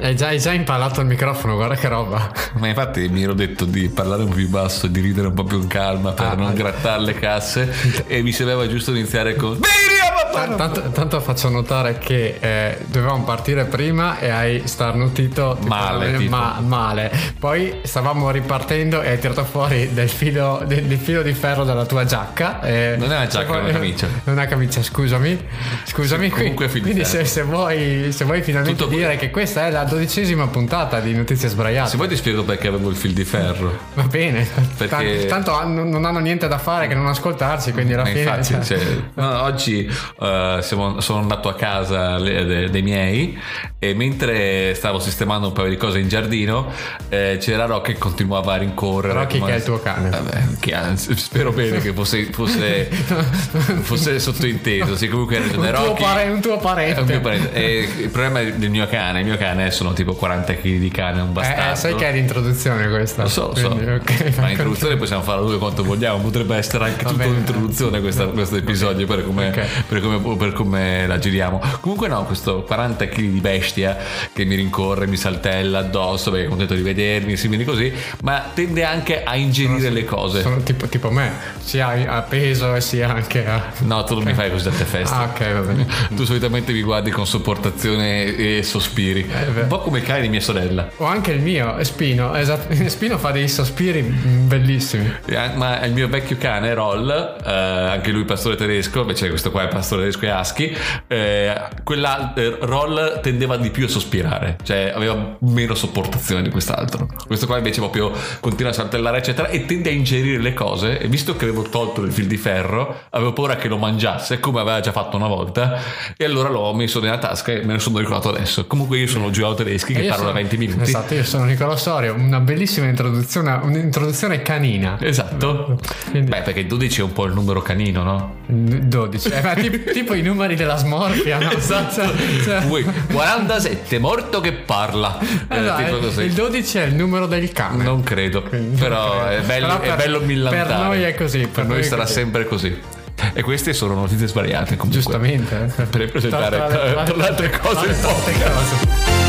Hai già, hai già impalato il microfono, guarda che roba. Ma infatti mi ero detto di parlare un po' più basso, di ridere un po' più in calma per Ah, non ah. grattare le casse e mi sembrava giusto iniziare con... Tanto, tanto faccio notare che eh, dovevamo partire prima e hai starnutito tipo, Male, eh, tipo. ma- male. Poi stavamo ripartendo e hai tirato fuori del filo, del, del filo di ferro dalla tua giacca. e- Non è una giacca, è una camicia. È una camicia, scusami. Scusami. Sì, comunque quindi ferro. se, se vuoi, se vuoi finalmente Tutto- dire che questa è la dodicesima puntata di Notizie Sbraiate. Se vuoi ti spiego perché avevo il fil di ferro. Va bene, Perché- Tan- tanto hanno- non hanno niente da fare che non ascoltarci, quindi alla fine... infatti, cioè- oggi eh, siamo- sono andato a casa le- de- dei miei e mentre stavo sistemando un paio di cose in giardino eh, c'era Rocky che continuava a rincorrere. Rocky che è il tuo cane. Vabbè, ha- spero bene che fosse, fosse, fosse sottointeso. Sì, comunque ragione. un, tuo Rocky pare- un tuo parente. un mio parente. E il problema è del mio cane. Il mio cane sono tipo 40 kg di cane, un Eh, bastardo. eh, sai che è l'introduzione questa. Lo so, lo so. Quindi, ok, ma l'introduzione possiamo farla due quanto vogliamo. Potrebbe essere anche tutta un'introduzione questa- questo episodio per come, Ok. per, come, per come la giriamo. Comunque, no, questo 40 kg di bestia che mi rincorre, mi saltella addosso perché è contento di vedermi, simili così, ma tende anche a ingerire le cose. Sono tipo, tipo me, sia a peso e sia anche a... No, tu non mi fai così tante feste. Ah, ok, va bene. Tu solitamente mi guardi con sopportazione e sospiri. beh. un po' come il cane di mia sorella. O anche il mio, Spino. Esatto. Spino fa dei sospiri bellissimi. Eh, Ma il mio vecchio cane Roll, eh, anche lui pastore tedesco, invece questo qua è pastore tedesco e husky, eh, quella eh, Roll tendeva di più a sospirare, cioè aveva meno sopportazione di quest'altro. Questo qua invece proprio continua a saltellare eccetera e tende a ingerire le cose e visto che avevo tolto il fil di ferro, avevo paura che lo mangiasse come aveva già fatto una volta e allora l'ho messo nella tasca e me ne sono ricordato adesso. Comunque io sono Giulio Tedeschi che parlo da sono- 20 minuti. Esatto, io sono Nicola Sorio, una bellissima introduzione, un'introduzione canina. Esatto. Quindi- Beh, perché 12 è un po' il numero canino, no? 12. Eh, ma tipo, tipo i numeri della smorfia, no? Esatto. Cioè- Ui, 47, morto che parla. Eh, così. il 12 è il numero del cane. Non credo, Quindi- però è bello, Però è per- bello millantare. per noi è così, Per, per noi noi è sarà così. sempre così. E queste sono notizie sbagliate comunque. Giustamente. eh. Per presentare Tra- le altre cose.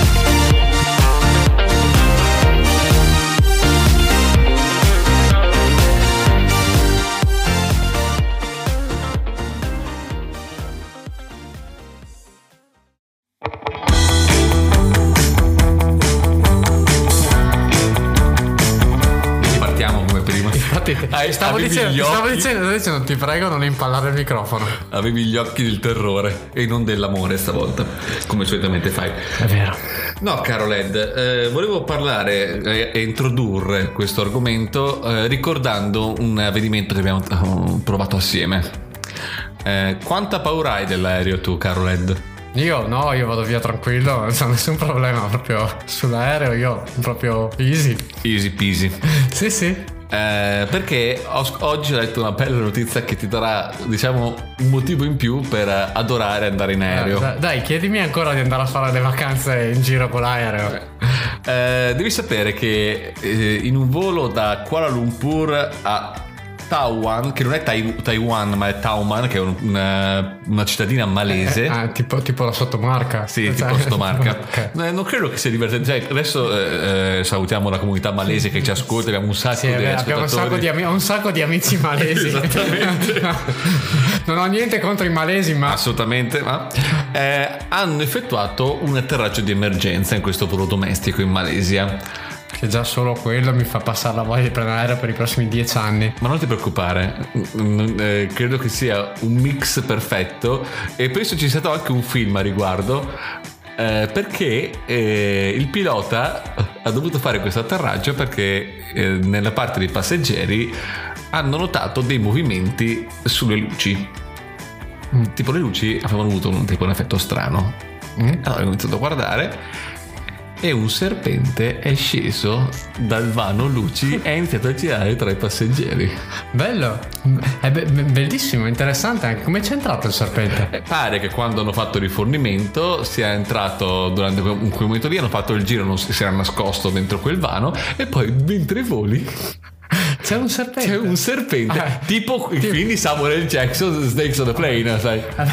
Infatti, Hai- stavo, avevi dicendo, gli stavo occhi- dicendo, stavo dicendo, ti prego non impallare il microfono. Avevi gli occhi del terrore e non dell'amore stavolta, come solitamente fai. È vero. No, caro Led, eh, volevo parlare eh, e introdurre questo argomento eh, ricordando un avvenimento che abbiamo eh, provato assieme. Eh, quanta paura hai dell'aereo tu, caro Led? Io no, io vado via tranquillo, non c'è nessun problema proprio sull'aereo, io proprio easy. Easy peasy. Sì, sì. Eh, perché ho- oggi ho letto una bella notizia che ti darà, diciamo, un motivo in più per adorare andare in aereo. Dai, dai, chiedimi ancora di andare a fare le vacanze in giro con l'aereo. Eh, devi sapere che eh, in un volo da Kuala Lumpur a Taiwan, che non è Tai- Taiwan ma è Tauman, che è un- una, una cittadina malese. Ah, tipo, tipo la sottomarca. Sì, tipo sottomarca. Ok. Eh, non credo che sia divertente. Cioè, adesso eh, eh, salutiamo la comunità malese che ci ascolta, abbiamo un sacco Sì, di abbiamo un sacco di, ami- un sacco di amici malesi. Esattamente. non ho niente contro i malesi, ma Assolutamente, ma eh, hanno effettuato un atterraggio di emergenza in questo volo domestico in Malesia. Che già solo quello mi fa passare la voglia di prendere l'aereo per i prossimi dieci anni. Ma non ti preoccupare, mm, eh, credo che sia un mix perfetto e penso ci sia stato anche un film a riguardo. eh, perché eh, il pilota ha dovuto fare questo atterraggio perché eh, nella parte dei passeggeri hanno notato dei movimenti sulle luci. Tipo le luci avevano avuto un, tipo un effetto strano. Allora ho iniziato a guardare e un serpente è sceso dal vano luci e ha iniziato a girare tra i passeggeri. Bello, è be- be- bellissimo, interessante anche. Come c'è entrato il serpente? E pare che quando hanno fatto il rifornimento sia entrato durante quel, momento lì, hanno fatto il giro, non si, era nascosto dentro quel vano e poi mentre voli C'è un serpente. c'è un serpente, Ah, tipo i tipo- film di Samuel. Jackson, Snakes on the Plane, sai? A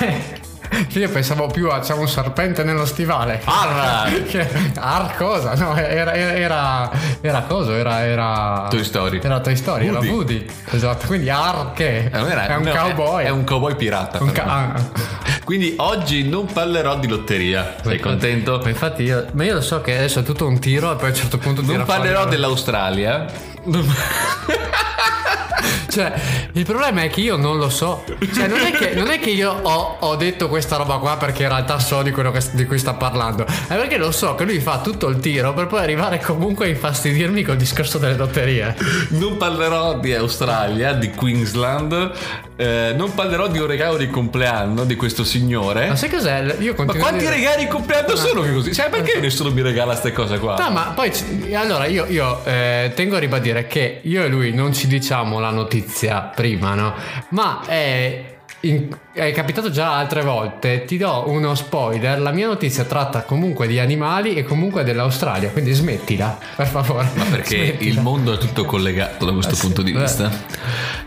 me Io pensavo più a c'è un serpente nello stivale. Arra! Che- Ar cosa? No, era, era, era, era cosa? Era, era Toy Story. Era Toy Story, Woody. era Woody. Esatto, quindi Ar che? Eh, non era- è un no, cowboy. È, un cowboy pirata. Un ca- ah. Quindi oggi non parlerò di lotteria. Sei contento? Ma infatti io, ma io lo so che adesso è tutto un tiro e poi a un certo punto Non tira fuori- parlerò dell'Australia. Cioè, il problema è che io non lo so. Cioè, non è che, non è che io ho, ho detto questa roba qua perché in realtà so di quello che- di cui sta parlando. È perché lo so che lui fa tutto il tiro per poi arrivare comunque a infastidirmi col discorso delle lotterie. Non parlerò di Australia, di Queensland. eh, non parlerò di un regalo di compleanno di questo signore. Ma sai cos'è? Io Ma quanti dire- regali di compleanno sono che così? Sai perché nessuno mi regala queste cose qua? No, ma poi allora io, io, eh, tengo a ribadire che io e lui non ci diciamo la notizia prima, no? Ma è, in- è capitato già altre volte. Ti do uno spoiler: la mia notizia tratta comunque di animali e comunque dell'Australia. Quindi smettila, per favore. Ma perché Smettila. il mondo è tutto collegato da questo Ah, sì, punto di beh. vista.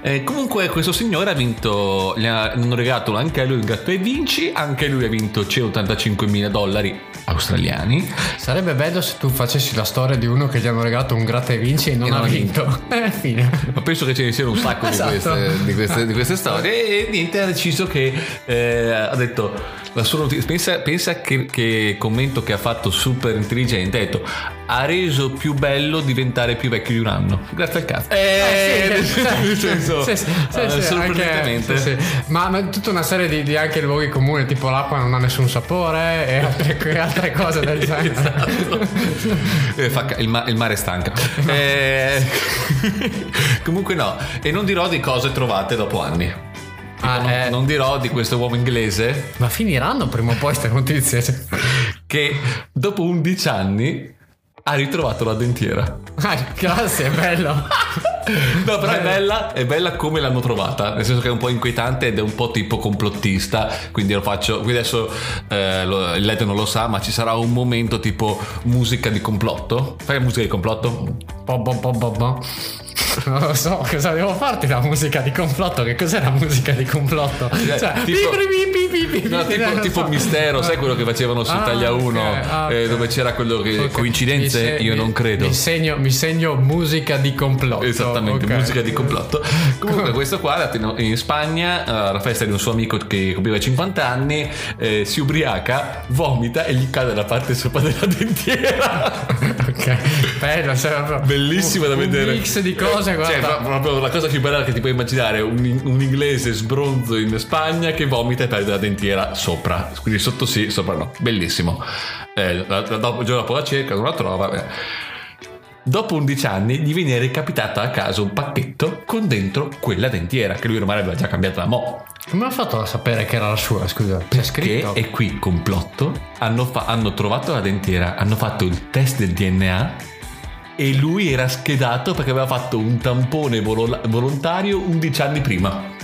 Eh, comunque questo signore ha vinto, gli hanno regalato anche a lui un gatto e vinci, anche lui ha vinto 185 mila dollari australiani. Sarebbe bello se tu facessi la storia di uno che gli hanno regalato un gratta e vinci e non, E non ha ha vinto. Eh, fine. Ma penso che ce ne siano un sacco Esatto. di, queste, di, queste, di queste storie. E niente, ha deciso che eh, ha detto la sua notizia. Pensa, pensa che, che commento che ha fatto super intelligente. Ha detto: ha reso più bello diventare più vecchio di un anno. Grazie al cazzo. Eh, sì, nel senso, sì, sì, sì, eh, sì, sorprendentemente. sì, sì. Ma, ma tutta una serie di, di anche luoghi comuni, tipo l'acqua non ha nessun sapore e altre, e altre cose del genere. Esatto. Eh, fa il, ma- il mare stanca. Eh, comunque no, e non dirò di cose trovate dopo anni. Ah, non, eh. non dirò di questo uomo inglese Ma finiranno prima o poi queste notizie? Che dopo 11 anni ha ritrovato la dentiera. Ah, grazie, è bello. No, però è bella, è bella come l'hanno trovata, nel senso che è un po' inquietante ed è un po' tipo complottista, quindi lo faccio, quindi adesso eh, lo- il LED non lo sa, ma ci sarà un momento tipo musica di complotto. Fai musica di complotto? Bo, bo, bo, bo, bo. Non lo so, cosa devo farti la musica di complotto? Che cos'è la musica di complotto? Cioè, tipo- pi, pi, pi, No, tipo, so. mistero, sai quello che facevano su Ah, Italia 1, ok, ah, eh, dove c'era quello che Ok. coincidenze? Se- Io mi- non credo. Mi segno, mi segno musica di complotto. Esattamente, musica di complotto. Comunque, questo qua in, Spagna eh, alla festa di un suo amico che compiva 50 anni. eh, si ubriaca, vomita e gli cade la parte sopra della dentiera. ok, bello, cioè, proprio Bellissima da un vedere. mix di cose, Eh, guarda. Cioè, pro- proprio la cosa più bella che ti puoi immaginare: un, un inglese sbronzo in Spagna che vomita e perde la dentiera sopra. Quindi sotto sì, sopra no. Bellissimo. Eh, la- la- dopo, il giorno dopo la cerca, non la trova. beh. Dopo 11 anni gli viene recapitato a casa un pacchetto con dentro quella dentiera che lui ormai aveva già cambiata da mo'. Come ha fatto a sapere che era la sua? Scusa, c'è Che scritto. è qui complotto. Hanno, fa- hanno trovato la dentiera, hanno fatto il test del DNA e lui era schedato perché aveva fatto un tampone volo- volontario 11 anni prima.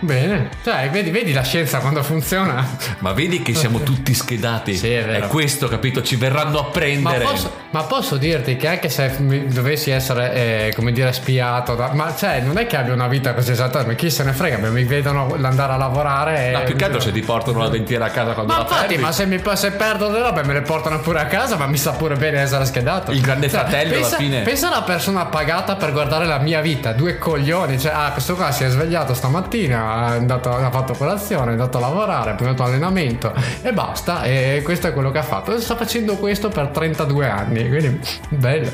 Bene, cioè, vedi, vedi la scienza quando funziona. Ma vedi che siamo tutti schedati. Sì, è vero. questo, capito? Ci verranno a Ma prendere. posso, ma posso dirti che anche se dovessi essere, eh, come dire, spiato, da- ma cioè, non è che abbia una vita così esatta, ma chi se ne frega, mi vedono andare a lavorare e... No, più che altro se ti portano la dentiera a casa quando Ma la infatti, perdi. ma se, mi, se perdo le robe me le portano pure a casa, ma mi sa pure bene essere schedato. Il grande fratello, alla pensa, fine. Pensa alla persona pagata per guardare la mia vita, due coglioni. Cioè, ah, questo qua si è svegliato stamattina, è andato, ha fatto colazione, è andato a lavorare, ha preso allenamento e basta. E questo è quello che ha fatto. Sta facendo questo per 32 anni, quindi bello.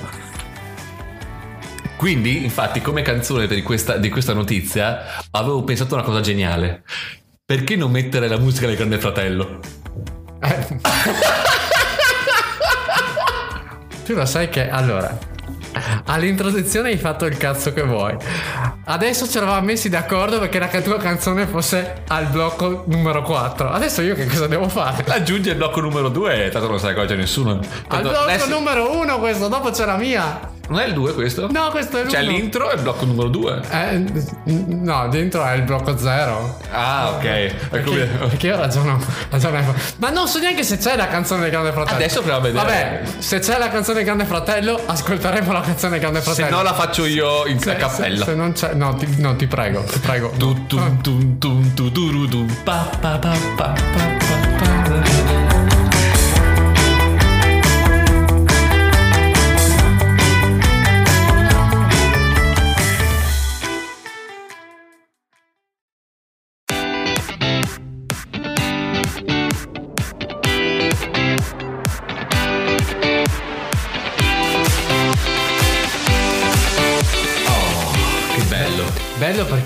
Quindi, infatti, come canzone di questa, di questa notizia, avevo pensato a una cosa geniale. Perché non mettere la musica del Grande Fratello? Eh. tu lo sai che allora. All'introduzione hai fatto il cazzo che vuoi. Adesso ci eravamo messi d'accordo perché la tua canzone fosse al blocco numero 4. Adesso io che cosa devo fare? Aggiungi il blocco numero 2 tanto non sai cosa c'è nessuno. Al Tanto blocco adesso- numero 1 questo, dopo c'è la mia. Non è il 2 questo? No, questo è l'uno. Cioè l'intro è il blocco numero 2. Eh, no, dentro è il blocco zero. Ah, ok. Perché, come- perché io ragiono, ragiono- Ma non so neanche se c'è la canzone del Grande Fratello. Adesso proviamo a vedere. Vabbè, se c'è la canzone del Grande Fratello, ascolteremo la canzone del Grande Se Fratello. no la faccio io in Se- cappella. Se, se non c'è, no ti, no, ti prego, ti prego. Tu,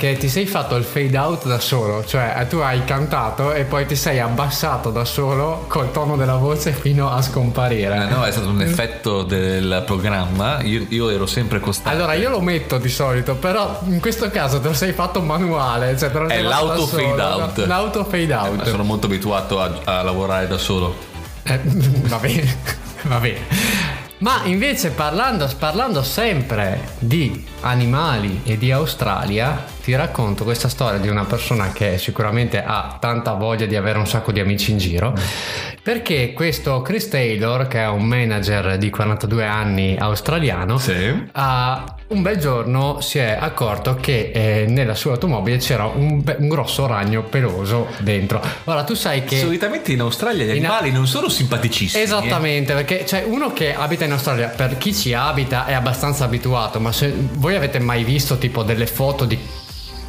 perché ti sei fatto il fade out da solo, cioè eh, tu hai cantato e poi ti sei abbassato da solo col tono della voce fino a Eh, scomparire. no, è stato un effetto del programma. Io, io ero sempre costante. Allora io lo metto di solito, però in questo caso te lo sei fatto manuale, cioè te lo È sei fatto da l'auto solo. fade out. L'auto fade Ma out. sono molto abituato a, a lavorare da solo. Eh, va bene, va bene. Ma invece parlando, parlando sempre di animali e di Australia, ti racconto questa storia di una persona che sicuramente ha tanta voglia di avere un sacco di amici in giro. Perché questo Chris Taylor, che è un manager di 42 anni australiano, Sì. a un bel giorno si è accorto che eh, nella sua automobile c'era un, be- un grosso ragno peloso dentro. Ora tu sai che... Solitamente in Australia gli In- animali non sono simpaticissimi. eh. Esattamente, perché c'è uno che abita in Australia, per chi ci abita è abbastanza abituato, ma se voi avete mai visto tipo delle foto di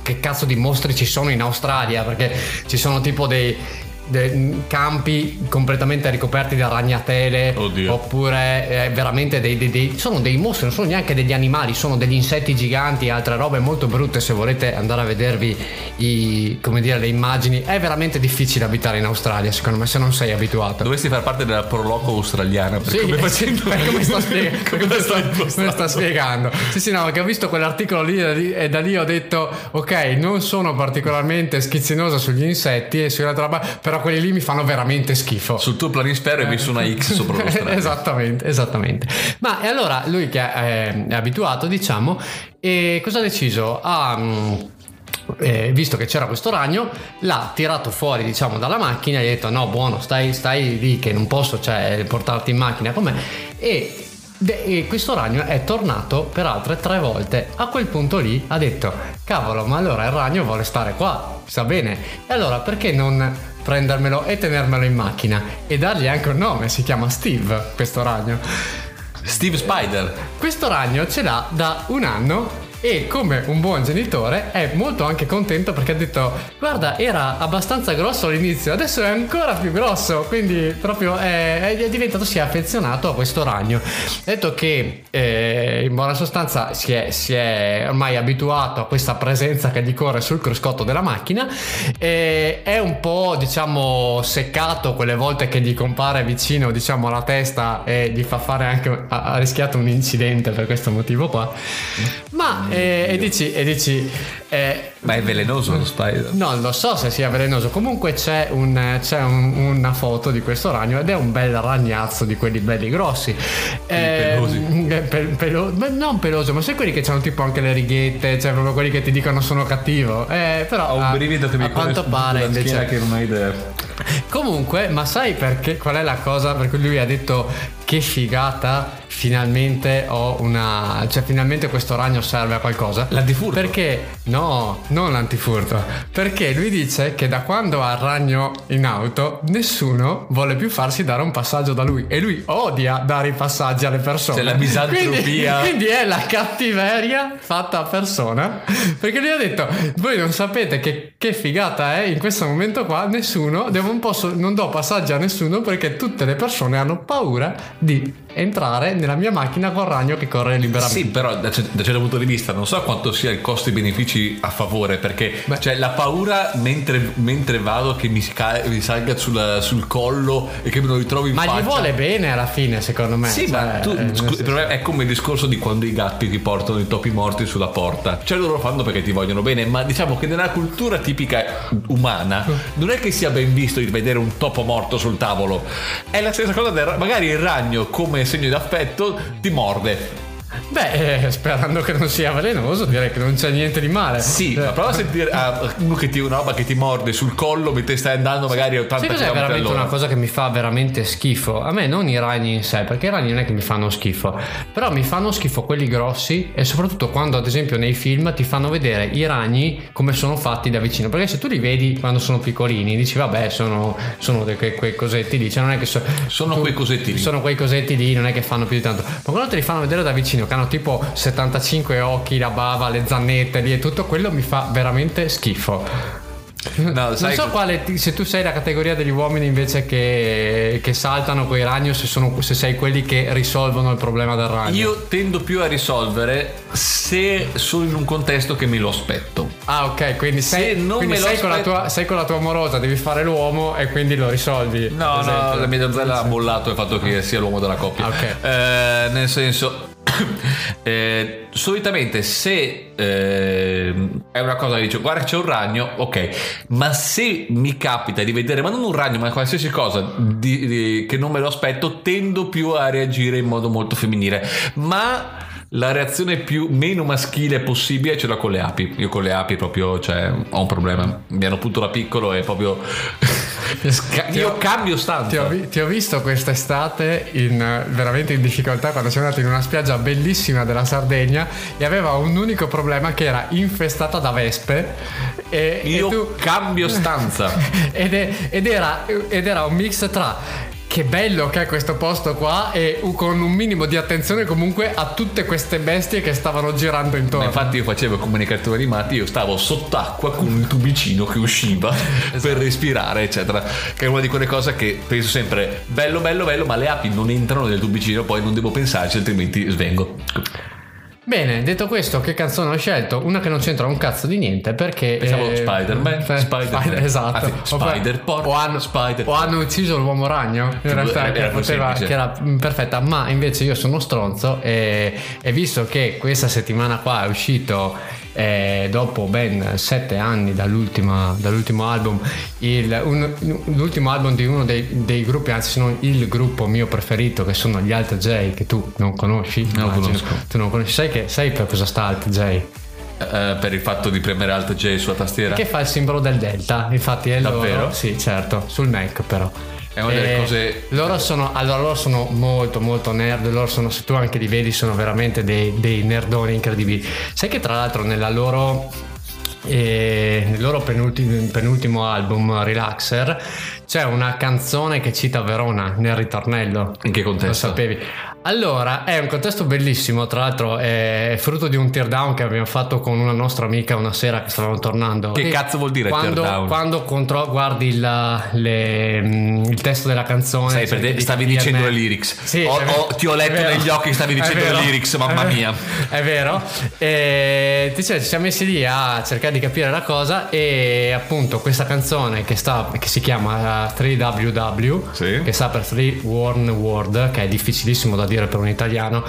che cazzo di mostri ci sono in Australia, perché ci sono tipo dei campi completamente ricoperti da ragnatele Oddio. oppure eh, veramente dei, dei- dei- sono dei mostri non sono neanche degli animali sono degli insetti giganti e altre robe molto brutte se volete andare a vedervi i, come dire, le immagini è veramente difficile abitare in Australia secondo me se non sei abituato Dovresti far parte della Proloco australiana. Per sì, come facendo sì, per come sta, spiega- come come sta come spiegando. Sì, sì, no, perché ho visto quell'articolo lì e da lì- ho detto, ok, non sono particolarmente schizzinoso sugli insetti e sulla roba, però quelli lì mi fanno veramente schifo. Sul tuo planisfero hai messo una X sopra lo strano. esattamente, esattamente. Ma e allora lui che è, è abituato, diciamo, e cosa ha deciso? Ha mm, eh, visto che c'era questo ragno, l'ha tirato fuori, diciamo, dalla macchina e gli ha detto: No, buono, stai, stai lì che non posso cioè, portarti in macchina con me. E. e questo ragno è tornato per altre tre volte. A quel punto lì ha detto: Cavolo, ma allora il ragno vuole stare qua, sta bene. E allora perché non prendermelo e tenermelo in macchina e dargli anche un nome? Si chiama Steve, questo ragno. Steve Spider. Questo ragno ce l'ha da un anno e come un buon genitore è molto anche contento perché ha detto guarda era abbastanza grosso all'inizio adesso è ancora più grosso. Quindi proprio è, è diventato si è affezionato a questo ragno. Detto che eh, in buona sostanza si è, si è ormai abituato a questa presenza che gli corre sul cruscotto della macchina e è un po' diciamo seccato quelle volte che gli compare vicino diciamo alla testa e gli fa fare anche ha, ha rischiato un incidente per questo motivo qua. Ma eh, e dici e dici eh, Ma è velenoso lo Spider. Non lo so se sia velenoso, comunque c'è, un- c'è un- una foto di questo ragno ed è un bel ragnazzo di quelli belli grossi. pelosi. eh, pe- pelo- beh, non peloso, ma sai quelli che hanno tipo anche le righette, cioè proprio quelli che ti dicono sono cattivo. Eh, però Ho un a- brivido che mi a quanto pare invece... che non hai idea. Comunque, ma sai perché? Qual è la cosa per cui lui ha detto che figata? Finalmente ho una. cioè, finalmente questo ragno serve a qualcosa. L'antifurto? Perché? No, non l'antifurto. Perché lui dice che da quando ha il ragno in auto, nessuno vuole più farsi dare un passaggio da lui. E lui odia dare i passaggi alle persone. C'è la misantropia. Quindi, quindi è la cattiveria fatta a persona. Perché lui ha detto: Voi non sapete che, che figata è in questo momento qua. Nessuno, devo un posso, non do passaggi a nessuno perché tutte le persone hanno paura di entrare nella mia macchina con ragno che corre liberamente. Sì, però da, cer- da certo punto di vista non so quanto sia il costi benefici a favore, perché Beh. cioè, la paura mentre, mentre vado che mi, sca- mi salga sulla- sul collo e che me lo ritrovi in Ma faccia. gli vuole bene alla fine, secondo me. Sì, Cioè, ma tu, eh, scu- il problema è come il discorso di quando i gatti ti portano i topi morti sulla porta. Cioè loro lo fanno perché ti vogliono bene, ma diciamo che nella cultura tipica umana non è che sia ben visto di vedere un topo morto sul tavolo. È la stessa cosa del ra- magari il ragno come segno d'affetto ti morde. Beh, eh, sperando che non sia velenoso, direi che non c'è niente di male. Sì, Eh, ma prova a sentire ah, uno che ti una roba che ti morde sul collo mentre stai andando magari a 80 Sai cos'è km veramente all'ora. una cosa che mi fa veramente schifo? A me non i ragni in sé, perché i ragni non è che mi fanno schifo, però mi fanno schifo quelli grossi e soprattutto quando ad esempio nei film ti fanno vedere i ragni come sono fatti da vicino, perché se tu li vedi quando sono piccolini dici vabbè sono, sono dei, quei, quei cosetti lì, cioè non è che so- Sono tu- quei cosetti lì. Sono quei cosetti lì, non è che fanno più di tanto, ma quando te li fanno vedere da vicino hanno tipo 75 occhi, la bava, le zannette lì e tutto quello mi fa veramente schifo. No, Non sai so quale, se tu sei la categoria degli uomini invece che, che saltano coi ragni o se, sono, se sei quelli che risolvono il problema del ragno. Io tendo più a risolvere se sono in un contesto che me lo aspetto. Ah ok, quindi, Se sei, non quindi me lo sei, con la aspetto- tua, sei con la tua amorosa, devi fare l'uomo e quindi lo risolvi. No, no, esempio. la mia donzella ha bollato il fatto che sia l'uomo della coppia. Ah, ok. Eh, nel senso, eh, solitamente se eh, è una cosa che dice guarda c'è un ragno, ok, ma se mi capita di vedere, ma non un ragno, ma qualsiasi cosa di- di- che non me lo aspetto, tendo più a reagire in modo molto femminile. Ma la reazione più meno maschile possibile ce l'ho con le api. Io con le api proprio cioè, ho un problema. Mi hanno punto da piccolo e proprio. Io cambio stanza. Ti ho, vi- ti ho visto quest'estate in, veramente in difficoltà quando siamo andati in una spiaggia bellissima della Sardegna e aveva un unico problema che era infestata da vespe e, e Io tu- cambio stanza. ed, è- ed era, ed era un mix tra che bello che è questo posto qua e con un minimo di attenzione comunque a tutte queste bestie che stavano girando intorno. infatti io facevo i comunicatori animati, io stavo sott'acqua con un tubicino che usciva per respirare, eccetera. Che è una di quelle cose che penso sempre bello, bello, bello, ma le api non entrano nel tubicino, poi non devo pensarci, altrimenti svengo. Bene, detto questo, che canzone ho scelto? Una che non c'entra un cazzo di niente perché... Pensavo Spider-Man, Fe- Spider-Man. Spider- esatto. Anzi, Oppure- Spider-Porc, o hanno, Spider- o hanno ucciso l'uomo ragno. In realtà era che, poteva, che era perfetta. Ma invece io sono stronzo e, e visto che questa settimana qua è uscito... eh, dopo ben sette anni dall'ultimo album, il- un- l'ultimo album di uno dei, dei gruppi, anzi, sono il gruppo mio preferito, che sono gli Alt J, che tu non conosci. Non conosco. Tu non conosci, sai, che, sai per cosa sta Alt J? Eh, per il fatto di premere Alt J sulla tastiera. Che fa il simbolo del delta, infatti è Davvero? loro. Sì, certo, sul Mac però. È una delle Eh, cose- Loro sono, allora loro sono molto molto nerd, loro sono, se tu anche li vedi, sono veramente dei, dei nerdoni incredibili. Sai che tra l'altro nella loro... eh, nel loro penultimo, penultimo album Relaxer c'è una canzone che cita Verona nel ritornello In che lo contesto? sapevi. Allora, è un contesto bellissimo, tra l'altro è frutto di un teardown che abbiamo fatto con una nostra amica una sera che stavamo tornando. Che E cazzo vuol dire quando, teardown? Quando contro- guardi la- le- mm, il testo della canzone... Sai, cerchi perché di stavi dicendo le lyrics. Sì, è vero. ti ho letto negli occhi che stavi dicendo le lyrics, mamma È vero. mia. È vero. E, cioè, ci siamo messi lì a cercare di capire la cosa e appunto questa canzone che, sta, che si chiama 3WW, Sì. che sta per 3 Warn Word, che è difficilissimo da dire per un italiano,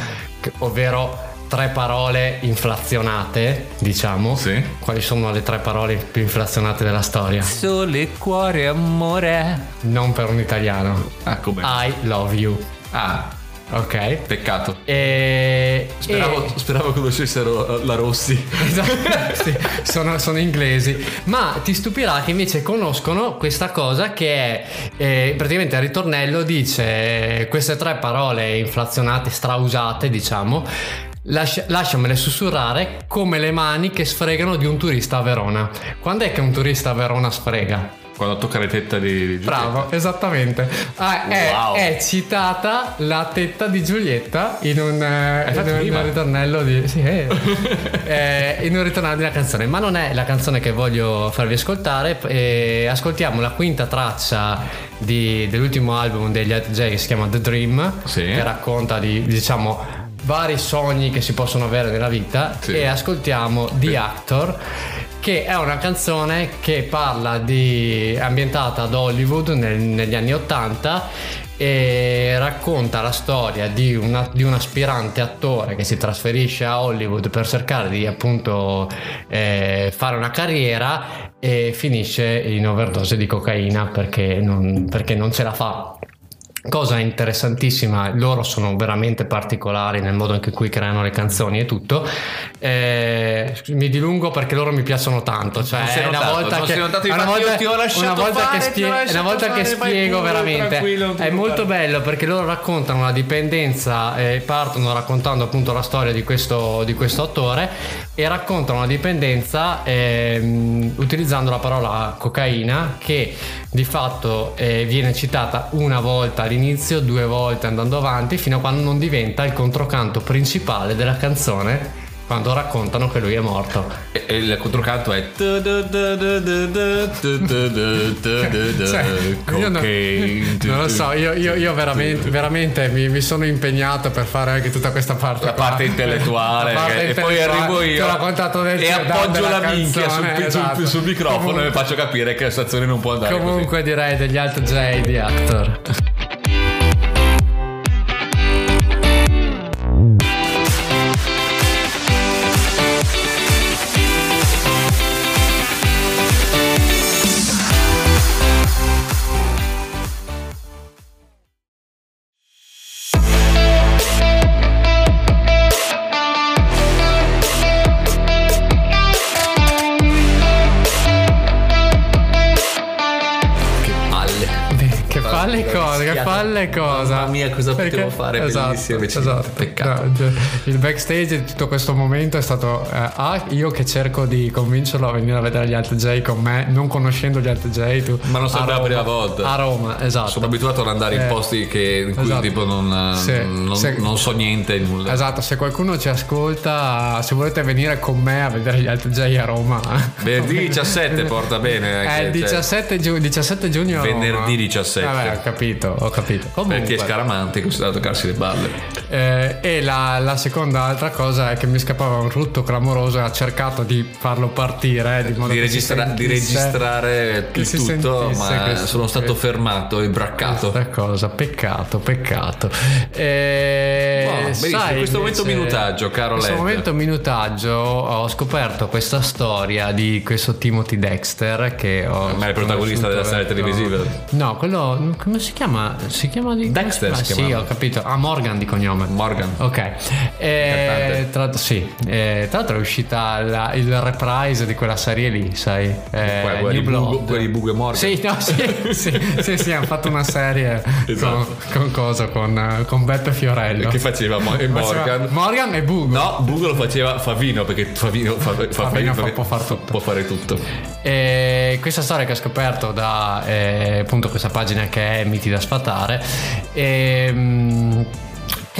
ovvero tre parole inflazionate, diciamo. Sì. Quali sono le tre parole più inflazionate della storia? Sole, cuore, amore. Non per un italiano. Ah, come? I love you. Ah, Ok. peccato. E, Speravo, e- speravo conoscessero eh, la Rossi. Esatto, sì, sono, sono inglesi. Ma ti stupirà che invece conoscono questa cosa che è eh, praticamente il ritornello dice eh, queste tre parole inflazionate, strausate, diciamo. lascia- lasciamele sussurrare come le mani che sfregano di un turista a Verona. Quando è che un turista a Verona sfrega? Quando tocca le tette di, di Giulietta. Bravo, esattamente. Ah, è, Wow. è citata la tetta di Giulietta in un, eh, in un ritornello di. Sì, eh. Eh, in un ritornello di una canzone, ma non è la canzone che voglio farvi ascoltare. eh, ascoltiamo la quinta traccia di- dell'ultimo album degli Alt J che si chiama The Dream, Sì. che racconta di diciamo vari sogni che si possono avere nella vita. Sì. E ascoltiamo The. Actor che è una canzone che parla di ambientata ad Hollywood nel- negli anni 80 e racconta la storia di, una- di un aspirante attore che si trasferisce a Hollywood per cercare di appunto eh, fare una carriera e finisce in overdose di cocaina perché non, perché non ce la fa Cosa interessantissima, loro sono veramente particolari nel modo in cui creano le canzoni e tutto. Eh, mi dilungo perché loro mi piacciono tanto. Cioè, una notato, volta che, notato, una volta, ti ho una volta fare, che, spie- una volta che fare, spiego pure, veramente è molto bello perché loro raccontano la dipendenza e partono raccontando appunto la storia di questo, di questo attore e raccontano la dipendenza ehm, utilizzando la parola cocaina che di fatto eh, viene citata una volta all'inizio, due volte andando avanti fino a quando non diventa il controcanto principale della canzone quando raccontano che lui è morto. E, e il controcanto è Cioè, io non, non lo so, io, io- io veramente, veramente mi, mi sono impegnato per fare anche tutta questa parte. la qua. parte intellettuale La parte e poi intellettuale, arrivo ti ho io del e appoggio la minchia sul, canzone, sul- esatto. sul microfono Comunque- e faccio capire che la stazione non può andare Comunque direi degli Alt J di Actor. Fare? Esatto, Bellissimo, invece esatto. peccato. No, il backstage di tutto questo momento è stato eh, A, io che cerco di convincerlo a venire a vedere gli Alt J con me, non conoscendo gli Alt J tu. Ma non a sarebbe la prima volta. A Roma, esatto. Sono abituato ad andare in Eh, posti che, in cui esatto. tipo non, Sì, non- se- non so niente, nulla. Esatto, se qualcuno ci ascolta, se volete venire con me a vedere gli Alt J a Roma. Venerdì 17 porta bene. È anche, il cioè, 17, giu- 17 giugno. Venerdì 17. Vabbè, ho capito, ho capito. Comunque, perché Scaramante è considerato toccarsi le balle. Eh, e la, la seconda altra cosa è che mi scappava un rutto clamoroso e ha cercato di farlo partire di modo Di, si registra- di sentisse registrare che il tutto, ma questo- sono stato fermato e braccato. questa cosa peccato peccato e Oh, benissimo, sai, questo momento minutaggio, caro questo Led. momento minutaggio ho scoperto questa storia di questo Timothy Dexter che ho Ma è il protagonista della serie televisiva? no quello come si chiama si chiama di Dexter come si sì chiamava. ho capito ah Morgan di cognome Morgan. Ok, Eh, tra, sì, eh, tra l'altro è uscita la- il reprise di quella serie lì, sai? Eh, Quelli- quelli Blood. Quelli Bugo e Morgan. Sì, no, sì, sì, sì, sì, hanno fatto una serie Esatto. con, con cosa? Con, con Beppe Fiorello. Che faceva Mo- e Faceva Morgan? Morgan e Bugo. No, Bugo lo faceva Favino perché Favino, fa, fa- Favino fa- può far tutto. Può fare tutto. E questa storia che ho scoperto da eh, appunto questa pagina che è Miti da sfatare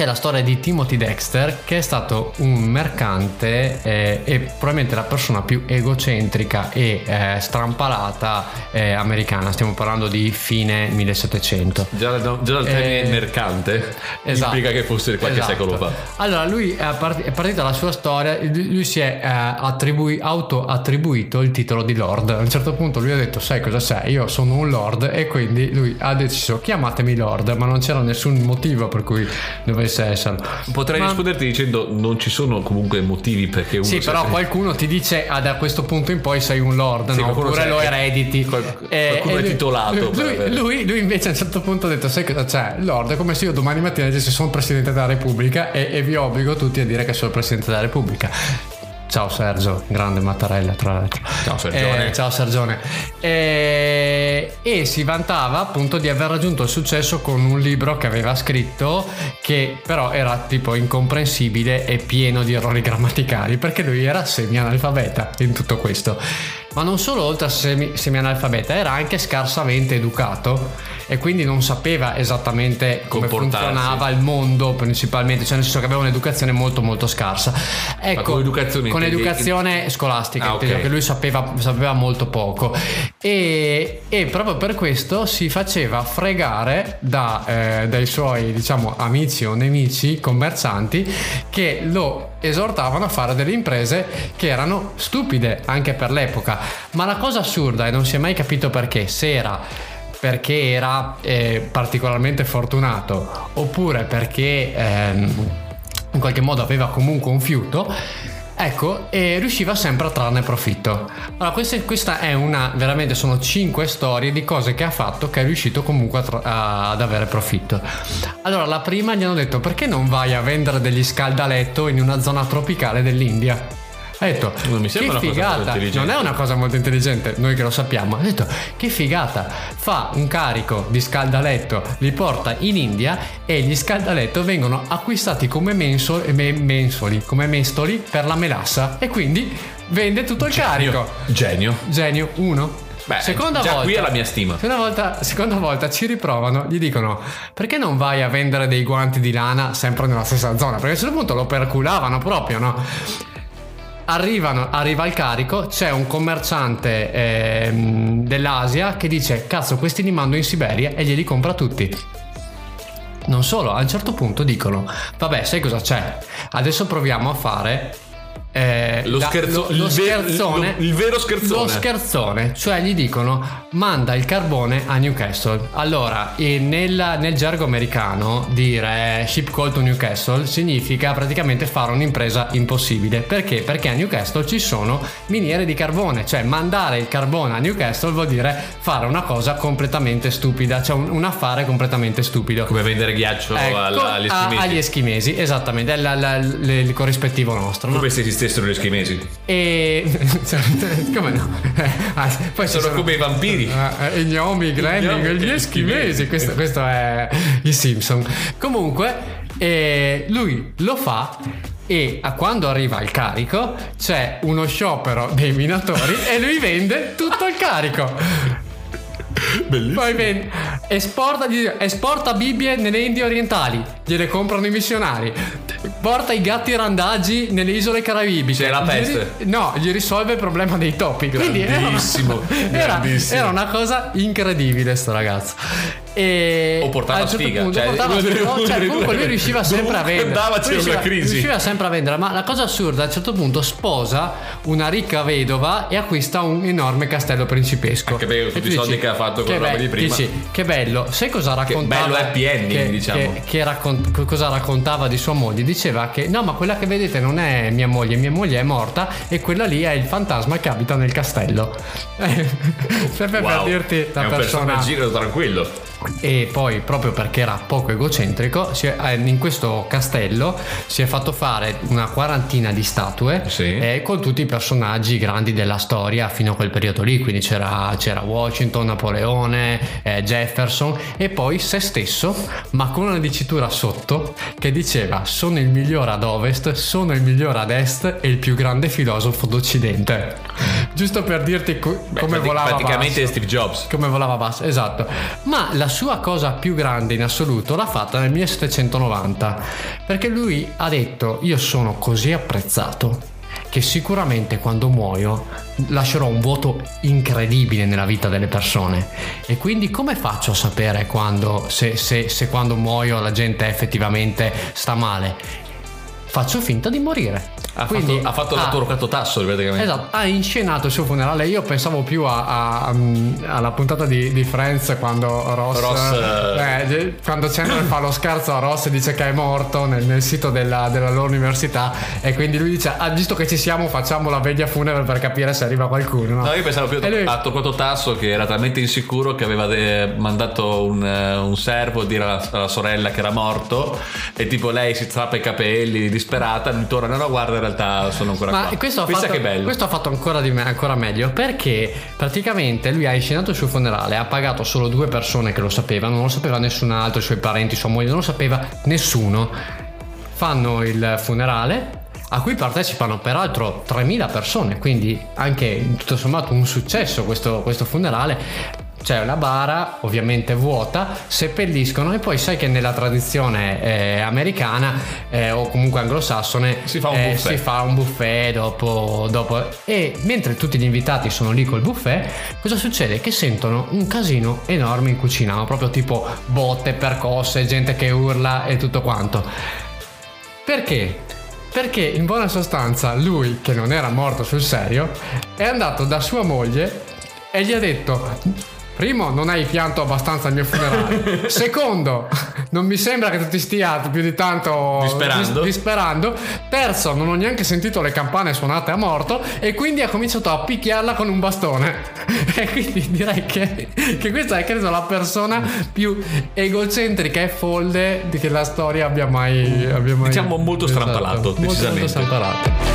è la storia di Timothy Dexter che è stato un mercante eh, e probabilmente la persona più egocentrica e eh, strampalata eh, americana stiamo parlando di fine 1700 Già, già dal termine Eh, mercante esatto. implica che fosse qualche Esatto. secolo fa. Allora, lui è, part- è partita la sua storia, lui lui si è eh, attribui- auto-attribuito il titolo di Lord. A un certo punto lui ha detto, sai cosa sei? Io sono un Lord e quindi lui ha deciso, chiamatemi Lord, ma non c'era nessun motivo per cui dovesse esserlo. Potrei Ma- risponderti dicendo non ci sono comunque motivi perché uno Sì, però qualcuno ti dice ah, da questo punto in poi sei un lord, Sì, no? oppure lo erediti. qual- Eh, qualcuno è lui- titolato Lui, lui- lui invece a un certo punto ha detto: Sai cosa c'è? Lord, è come se io domani mattina dicessi sono presidente della Repubblica e, e vi obbligo tutti a dire che sono presidente della Repubblica. Ciao Sergio, grande Mattarella tra l'altro. Ciao, Sergione. Eh, ciao Sergione. Eh, e si vantava appunto di aver raggiunto il successo con un libro che aveva scritto che però era tipo incomprensibile e pieno di errori grammaticali perché lui era semi-analfabeta in tutto questo. Ma non solo oltre a semi- semi-analfabeta, era anche scarsamente educato e quindi non sapeva esattamente come funzionava il mondo principalmente, cioè nel senso che aveva un'educazione molto molto scarsa. Ecco, con educazione con educazione scolastica, Ah, inteso ok. che lui sapeva, sapeva molto poco e, e proprio per questo si faceva fregare da, eh, dai suoi diciamo amici o nemici commercianti che lo esortavano a fare delle imprese che erano stupide anche per l'epoca. Ma la cosa assurda e non si è mai capito perché se era perché era eh, particolarmente fortunato oppure perché ehm, in qualche modo aveva comunque un fiuto Ecco, e riusciva sempre a trarne profitto. Allora, questa, questa è una, veramente sono cinque storie di cose che ha fatto che è riuscito comunque a a- ad avere profitto. Allora, la prima gli hanno detto perché non vai a vendere degli scaldaletto in una zona tropicale dell'India? Ha detto, Non mi che sembra molto figata, intelligente." non è una cosa molto intelligente, noi che lo sappiamo. Ha detto, che figata, fa un carico di scaldaletto, li porta in India e gli scaldaletto vengono acquistati come menso- me- mensoli, come mestoli per la melassa e quindi vende tutto il carico. Genio. Genio 1. Beh, seconda già volta, qui è la mia stima. Seconda volta, seconda volta ci riprovano, gli dicono perché non vai a vendere dei guanti di lana sempre nella stessa zona? Perché a un certo punto lo perculavano proprio, no? Arrivano, arriva il carico, c'è un commerciante ehm, dell'Asia che dice cazzo questi li mando in Siberia e glieli compra tutti. Non solo, a un certo punto dicono vabbè sai cosa c'è? Adesso proviamo a fare eh, Lo la- scherzo- lo, lo scherzone, lo- il vero scherzone. Lo scherzone, cioè gli dicono manda il carbone a Newcastle. Allora, e nel, nel gergo americano dire ship call to Newcastle significa praticamente fare un'impresa impossibile. Perché? Perché a Newcastle ci sono miniere di carbone, cioè mandare il carbone a Newcastle vuol dire fare una cosa completamente stupida, cioè un, un affare completamente stupido. Come vendere ghiaccio Ecco, al- agli a- eschimesi. agli eschimesi, esattamente, è la- la- l- il corrispettivo nostro. no? Come se esistessero gli eschimesi. E cioè, come no? Eh, ah, poi ci Sono come i vampiri. Ah, eh, i gnomi, i gremlin, Gnomi, gli eschimesi. Questo, questo è i Simpson. Comunque, eh, lui lo fa. E a quando arriva il carico c'è uno sciopero dei minatori e lui vende tutto il carico. Bellissimo. Poi vende, esporta, esporta Bibbie nelle Indie orientali, gliele comprano i missionari. Porta i gatti randaggi nelle isole carabibiche. C'è la Gli peste. ri- no, gli risolve il problema dei topi. Grandissimo, era, grandissimo. era una cosa incredibile, sto ragazzo. E O portava certo sfiga, punto cioè, portava sfiga, una cioè, comunque lui riusciva sempre a vendere. riusciva, riusciva sempre a vendere, ma la cosa assurda, a un certo punto sposa una ricca vedova e acquista un enorme castello principesco. Anche perché E tutti tu i soldi che ha fatto con che roba be- di prima. dici, che bello, sai cosa raccontava? bello happy ending, che, diciamo. Che, che raccon- cosa raccontava di sua moglie? Diceva che no, ma quella che vedete non è mia moglie, mia moglie è morta e quella lì è il fantasma che abita nel castello. Sempre per Wow. dirti la è un persona personaggio tranquillo. E poi proprio perché era poco egocentrico è- eh, in questo castello si è fatto fare una quarantina di statue Sì. eh, con tutti i personaggi grandi della storia fino a quel periodo lì quindi c'era, c'era Washington, Napoleone eh, Jefferson e poi se stesso ma con una dicitura sotto che diceva sono il migliore ad ovest sono il migliore ad est e il più grande filosofo d'occidente giusto per dirti co- Beh, come prati- volava Praticamente basso Steve Jobs. come volava basso, esatto. Ma la sua cosa più grande in assoluto l'ha fatta nel 1790, perché lui ha detto io sono così apprezzato che sicuramente quando muoio lascerò un vuoto incredibile nella vita delle persone e quindi come faccio a sapere quando se, se- se quando muoio la gente effettivamente sta male faccio finta di morire Ha Quindi fatto, ha fatto ha- l'autorocatto tasso praticamente. Esatto, ha inscenato il suo funerale. Io pensavo più a- a- a- alla puntata di, di Friends quando Ross, Ross, eh, quando Chandler fa lo scherzo a Ross e dice che è morto nel, nel sito della, della loro università e quindi lui dice ah, visto che ci siamo facciamo la veglia funebre per capire se arriva qualcuno. no?" No, io pensavo più E lui- a Torquato Tasso che era talmente insicuro che aveva de- mandato un, eh, un servo a dire alla, alla sorella che era morto e tipo lei si strappa i capelli disperata, mi torna, no no guarda in realtà sono ancora Ma qua. questo ha, Pensa fatto, che bello. questo ha fatto ancora, di me- ancora meglio perché praticamente lui ha inscenato il suo funerale, ha pagato solo due persone che lo sapevano, non lo sapeva nessun altro, i suoi parenti, sua moglie, non lo sapeva nessuno. Fanno il funerale a cui partecipano peraltro 3.000 persone, quindi anche tutto sommato un successo questo, questo funerale. C'è una bara ovviamente vuota, seppelliscono e poi sai che nella tradizione eh, americana eh, o comunque anglosassone Si fa un eh, buffet. si fa un buffet dopo, dopo e mentre tutti gli invitati sono lì col buffet cosa succede? Che sentono un casino enorme in cucina ma proprio tipo botte, percosse, gente che urla e tutto quanto perché? Perché in buona sostanza lui, che non era morto sul serio, è andato da sua moglie e gli ha detto, primo, non hai pianto abbastanza al mio funerale. Secondo, non mi sembra che tu ti stia più di tanto Disperando. dis- disperando. Terzo, non ho neanche sentito le campane suonate a morto e quindi ha cominciato a picchiarla con un bastone. e quindi direi che, che questa è credo la persona più egocentrica e folde di che la storia abbia mai... Abbia mai Diciamo molto strampalato, Molto, molto decisamente. strampalato.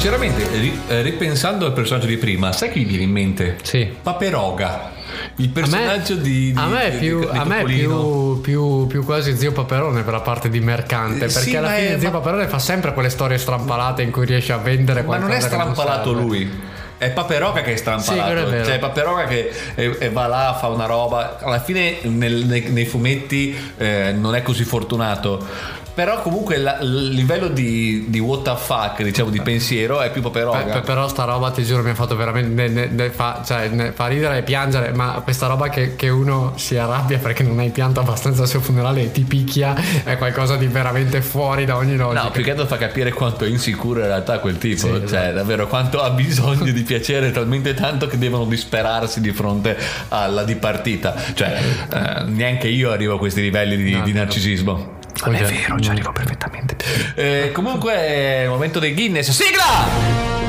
Sinceramente, ri- eh, ripensando al personaggio di prima, sai chi mi viene in mente? Sì. Paperoga. Il A me, personaggio di, di- a me è più, a me è più, più, più quasi zio Paperone per la parte di mercante. Eh, Perché sì, alla ma fine è- zio ma- Paperone fa sempre quelle storie strampalate in cui riesce a vendere Ma qualcosa. non è non strampalato serve. lui. È Paperoga che è Sì, è strampalato. vero. cioè, Paperoga che eh, eh, va là, fa una roba. Alla fine, nel- nei, nei fumetti, eh, non è così fortunato. Però, comunque, la- il livello di, di what the fuck, diciamo, di pensiero è più Paperoga. Pe- pe- però sta roba ti giuro mi ha fatto veramente ne- ne- ne fa, cioè, ne- fa ridere e piangere ma questa roba che, che uno si arrabbia perché non hai pianto abbastanza al suo funerale e ti picchia è qualcosa di veramente fuori da ogni logica No, più che altro fa capire quanto è insicuro in realtà quel tipo. Sì, esatto. cioè, davvero, quanto ha bisogno di piacere talmente tanto che devono disperarsi di fronte alla dipartita. Cioè, eh, neanche io arrivo a questi livelli di, No, di narcisismo. Non è vero, ci arrivo perfettamente. Eh, comunque, momento dei Guinness. Sigla!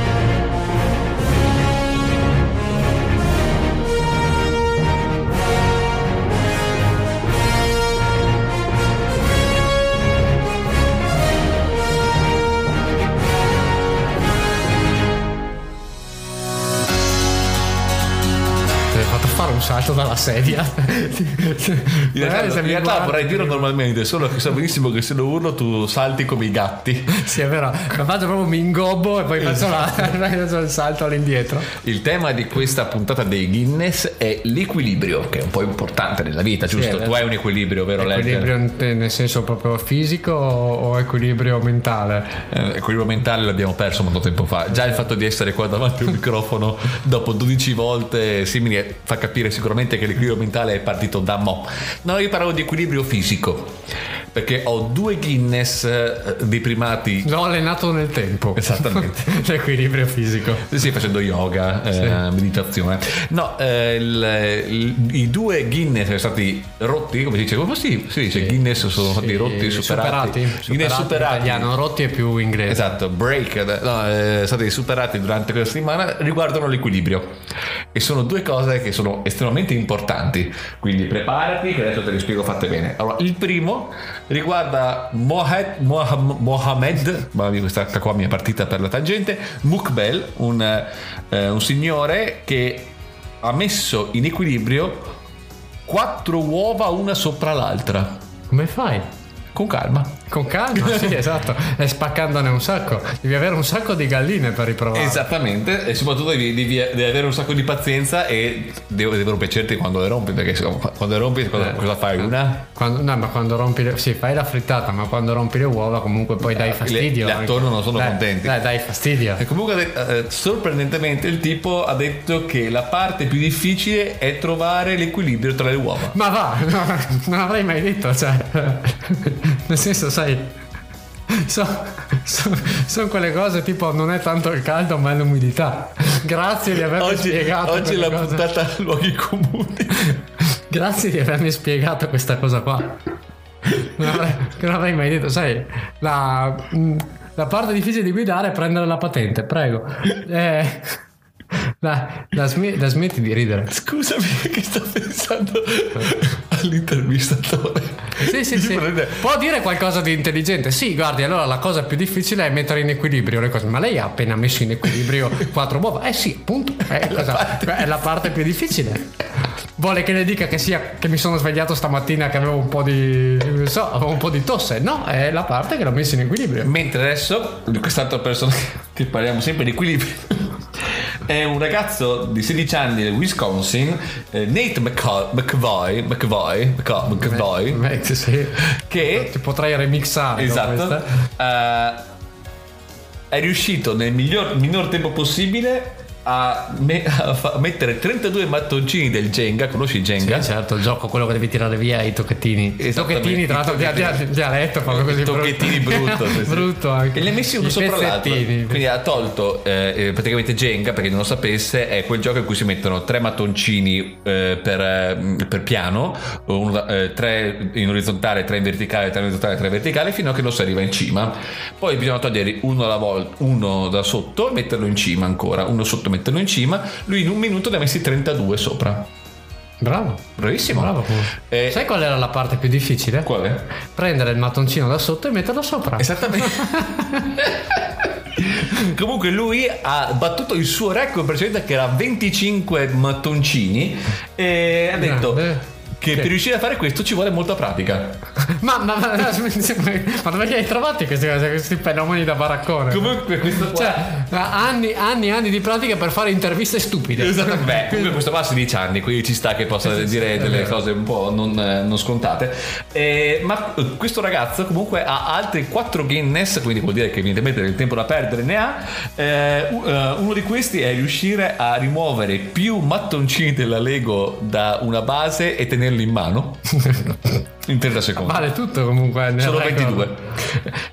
Salto dalla sedia In realtà, in realtà vorrei dirlo normalmente, solo che so benissimo che se lo urlo tu salti come i gatti. sì è vero ma faccio proprio mi ingobbo e poi faccio, la, faccio il salto all'indietro Il tema di questa puntata dei Guinness è l'equilibrio, che è un po' importante nella vita, giusto? è tu hai un equilibrio, vero Ledger? equilibrio in- nel senso proprio fisico o o equilibrio mentale Eh, equilibrio mentale l'abbiamo perso molto tempo fa. Già il fatto di essere qua davanti a un microfono dopo 12 volte simili fa capire sicuramente che l'equilibrio mentale è partito da mo. No, io parlavo di equilibrio fisico. Perché ho due Guinness eh, dei primati. l'ho allenato nel tempo Esattamente. l'equilibrio fisico Sì, sì, facendo yoga, eh, meditazione. No, eh, il- il- i due Guinness sono stati rotti, come si dice? Come si, si dice? Guinness sono stati Sì, rotti, superati. superati, Guinness superati italiano rotti è più inglese Esatto, break, no, eh, stati superati durante questa settimana riguardano l'equilibrio e sono due cose che sono estremamente importanti. Quindi preparati, che adesso te le spiego fatte bene. Allora, il primo riguarda Mohamed, Mohamed, mia, questa qua mi è partita per la tangente, Mukbel, un, eh, un signore che ha messo in equilibrio quattro uova una sopra l'altra. come fai? Con calma. Con calma sì esatto e spaccandone un sacco devi avere un sacco di galline per riprovare Esattamente, e soprattutto devi, devi- devi avere un sacco di pazienza e devo- devono piacerti quando le rompi, perché quando le rompi cosa, Eh. cosa fai? Una? Quando, no, ma quando rompi le, sì, fai la frittata, ma quando rompi le uova comunque poi dai le- fastidio. le attorno non sono Dai, contenti. Dai, dai fastidio. E comunque eh, sorprendentemente il tipo ha detto che la parte più difficile è trovare l'equilibrio tra le uova. Ma va, no, non avrei mai detto, cioè, nel senso, sai, sono quelle cose tipo non è tanto il caldo ma è l'umidità. Grazie di avermi Oggi, spiegato. oggi la cose. puntata luoghi comuni. Grazie di avermi spiegato questa cosa qua. Non avrei, non avrei mai detto, sai, la, mm, la parte difficile di guidare è prendere la patente, prego. Eh, la, la smi- la smetti di ridere. Scusami che sto pensando all'intervistatore. Sì, sì, sì. Prende- Può dire qualcosa di intelligente. Sì, guardi, allora la cosa più difficile è mettere in equilibrio le cose. Ma lei ha appena messo in equilibrio quattro uova. Eh sì, appunto. È, cosa- è la parte più difficile. Vuole che le dica che sia che mi sono svegliato stamattina che avevo un po' di. non so, avevo un po' di tosse. No, è la parte che l'ho messa in equilibrio. Mentre adesso, di quest'altra persona che parliamo sempre di equilibrio, è un ragazzo di 16 anni del Wisconsin, eh, Nate McCoy, McVoy, McVoy, McCoy, McVoy Beh, sì, sì. che Ti potrei remixare. esatto, eh, è riuscito nel miglior, minor tempo possibile a, me- a fa- mettere 32 mattoncini del Jenga, conosci Jenga? Sì, certo, il gioco quello che devi tirare via i tocchettini. I tocchettini, tra l'altro, dia- dialetto proprio così. I tocchettini brutto, sì, sì. brutto anche. E li ha messi uno I sopra l'altro. Quindi ha tolto eh, eh, praticamente Jenga, per chi non lo sapesse, è quel gioco in cui si mettono tre mattoncini eh, per, eh, per piano, uno eh, tre in orizzontale, tre in verticale, tre in orizzontale, tre in verticale, fino a che non si arriva in cima. Poi bisogna togliere uno alla volta, uno da sotto e metterlo in cima ancora, uno sotto metterlo in cima. Lui in un minuto ne ha messi 32 sopra. Bravo. Bravissimo. Bravo. Eh, Sai qual era la parte più difficile? qual è? Prendere il mattoncino da sotto e metterlo sopra. Esattamente. Comunque lui ha battuto il suo record precedente che era 25 mattoncini e ha detto Grande. Che per riuscire a fare questo ci vuole molta pratica. Ma, ma, ma, ma dove li hai trovati questi, questi fenomeni da baraccone? Comunque questo qua... Cioè, anni, anni, anni di pratica per fare interviste stupide. Esattamente. Beh, comunque questo qua ha 16 anni, quindi ci sta che possa dire è delle cose un po' non, eh, non scontate. Eh, ma eh, questo ragazzo comunque ha altri 4 Guinness, quindi vuol dire che evidentemente del tempo da perdere ne ha. Eh, eh, uno di questi è riuscire a rimuovere più mattoncini della Lego da una base e tenerli in mano in 30 secondi. Vale tutto comunque. nel Sono record. 22.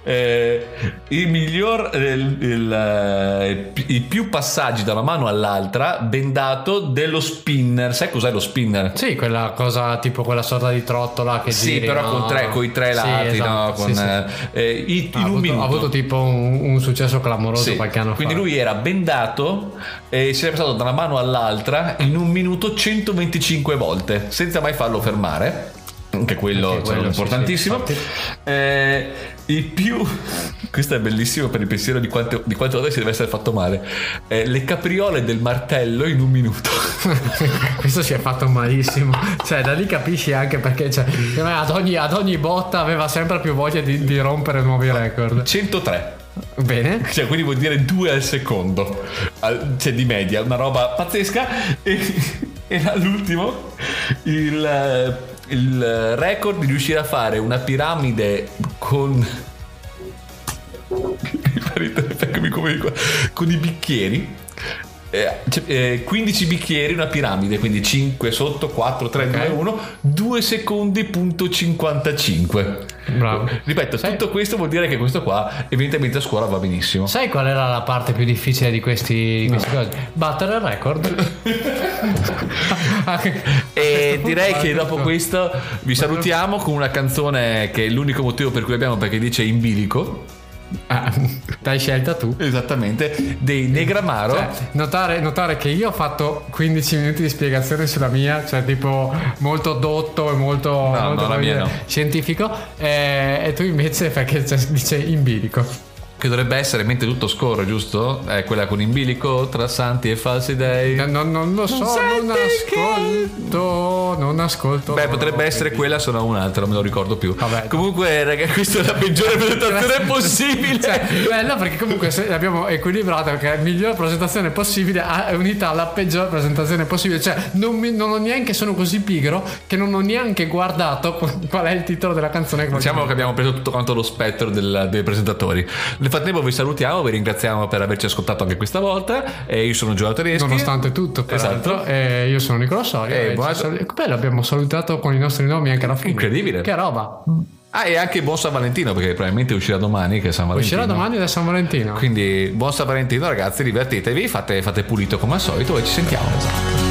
Eh, il miglior, eh, il, il, eh, i più passaggi da una mano all'altra bendato dello spinner. Sai cos'è lo spinner? Sì, quella cosa tipo quella sorta di trottola che Sì, giri, però no? con tre, coi tre Sì, lati, esatto, no? Con, sì, sì. eh, eh, i- in ha, un avuto, minuto. ha avuto tipo un, un successo clamoroso Sì, qualche anno Quindi fa. lui era bendato e si era passato da una mano all'altra in un minuto 125 volte senza mai farlo fermare. Anche quello, quello, sì, importantissimo. sì, Eh, I più. Questo è bellissimo per il pensiero di quante, di quante volte si deve essere fatto male. Eh, le capriole del martello in un minuto. Questo si è fatto malissimo. Cioè, da lì capisci anche perché cioè, ad, ogni, ad ogni botta aveva sempre più voglia di, di rompere nuovi record. 103. Bene. Cioè, quindi vuol dire 2 al secondo. Cioè, di media, una roba pazzesca. E, e all'ultimo, il, eh, il record di riuscire a fare una piramide con. Con i bicchieri. Eh, cioè, eh, 15 bicchieri, una piramide, quindi 5 sotto, 4, 3, 2, 1, 2 secondi punto 55. Bravo. Ripeto, Sai- tutto questo vuol dire che questo qua evidentemente a scuola va benissimo. Sai qual era la parte più difficile di questi, di questi cose? Battere il record. E direi che dopo questo vi salutiamo con una canzone che è l'unico motivo per cui abbiamo perché dice in bilico. Ah, l'hai scelta tu. Esattamente, dei Negramaro. Cioè, notare, notare che io ho fatto 15 minuti di spiegazione sulla mia, cioè tipo molto dotto e molto, molto, no, dire, no. scientifico, eh, e tu invece perché c'è- dice in bilico. Che dovrebbe essere mentre tutto scorre, giusto? È quella con in bilico tra santi e falsi dei. No, no, non lo so, non ascolto, non ascolto. Beh, potrebbe essere quella, sono un'altra, non me lo ricordo più. Vabbè. Comunque, raga, questa è la peggiore presentazione possibile. Cioè, bella perché comunque l'abbiamo equilibrata perché è la miglior presentazione possibile è unita alla peggior presentazione possibile. Cioè, non, mi- non ho neanche, sono così pigro che non ho neanche guardato qu- qual è il titolo della canzone. che Diciamo che abbiamo preso tutto quanto lo spettro del- dei presentatori. Nel frattempo vi salutiamo, vi ringraziamo per averci ascoltato anche questa volta. E io sono Giovanni Tedeschi. Nonostante tutto, peraltro, Esatto. eh, io sono Nicola Soria. Eh, e ci buona- sal- bello, abbiamo salutato con i nostri nomi anche alla fine. Incredibile. Che roba. Ah, e anche buon San Valentino, perché probabilmente uscirà domani, che è San Valentino. Uscirà domani da San Valentino. Quindi buon San Valentino, ragazzi, divertitevi, fate, fate pulito come al solito e ci sentiamo.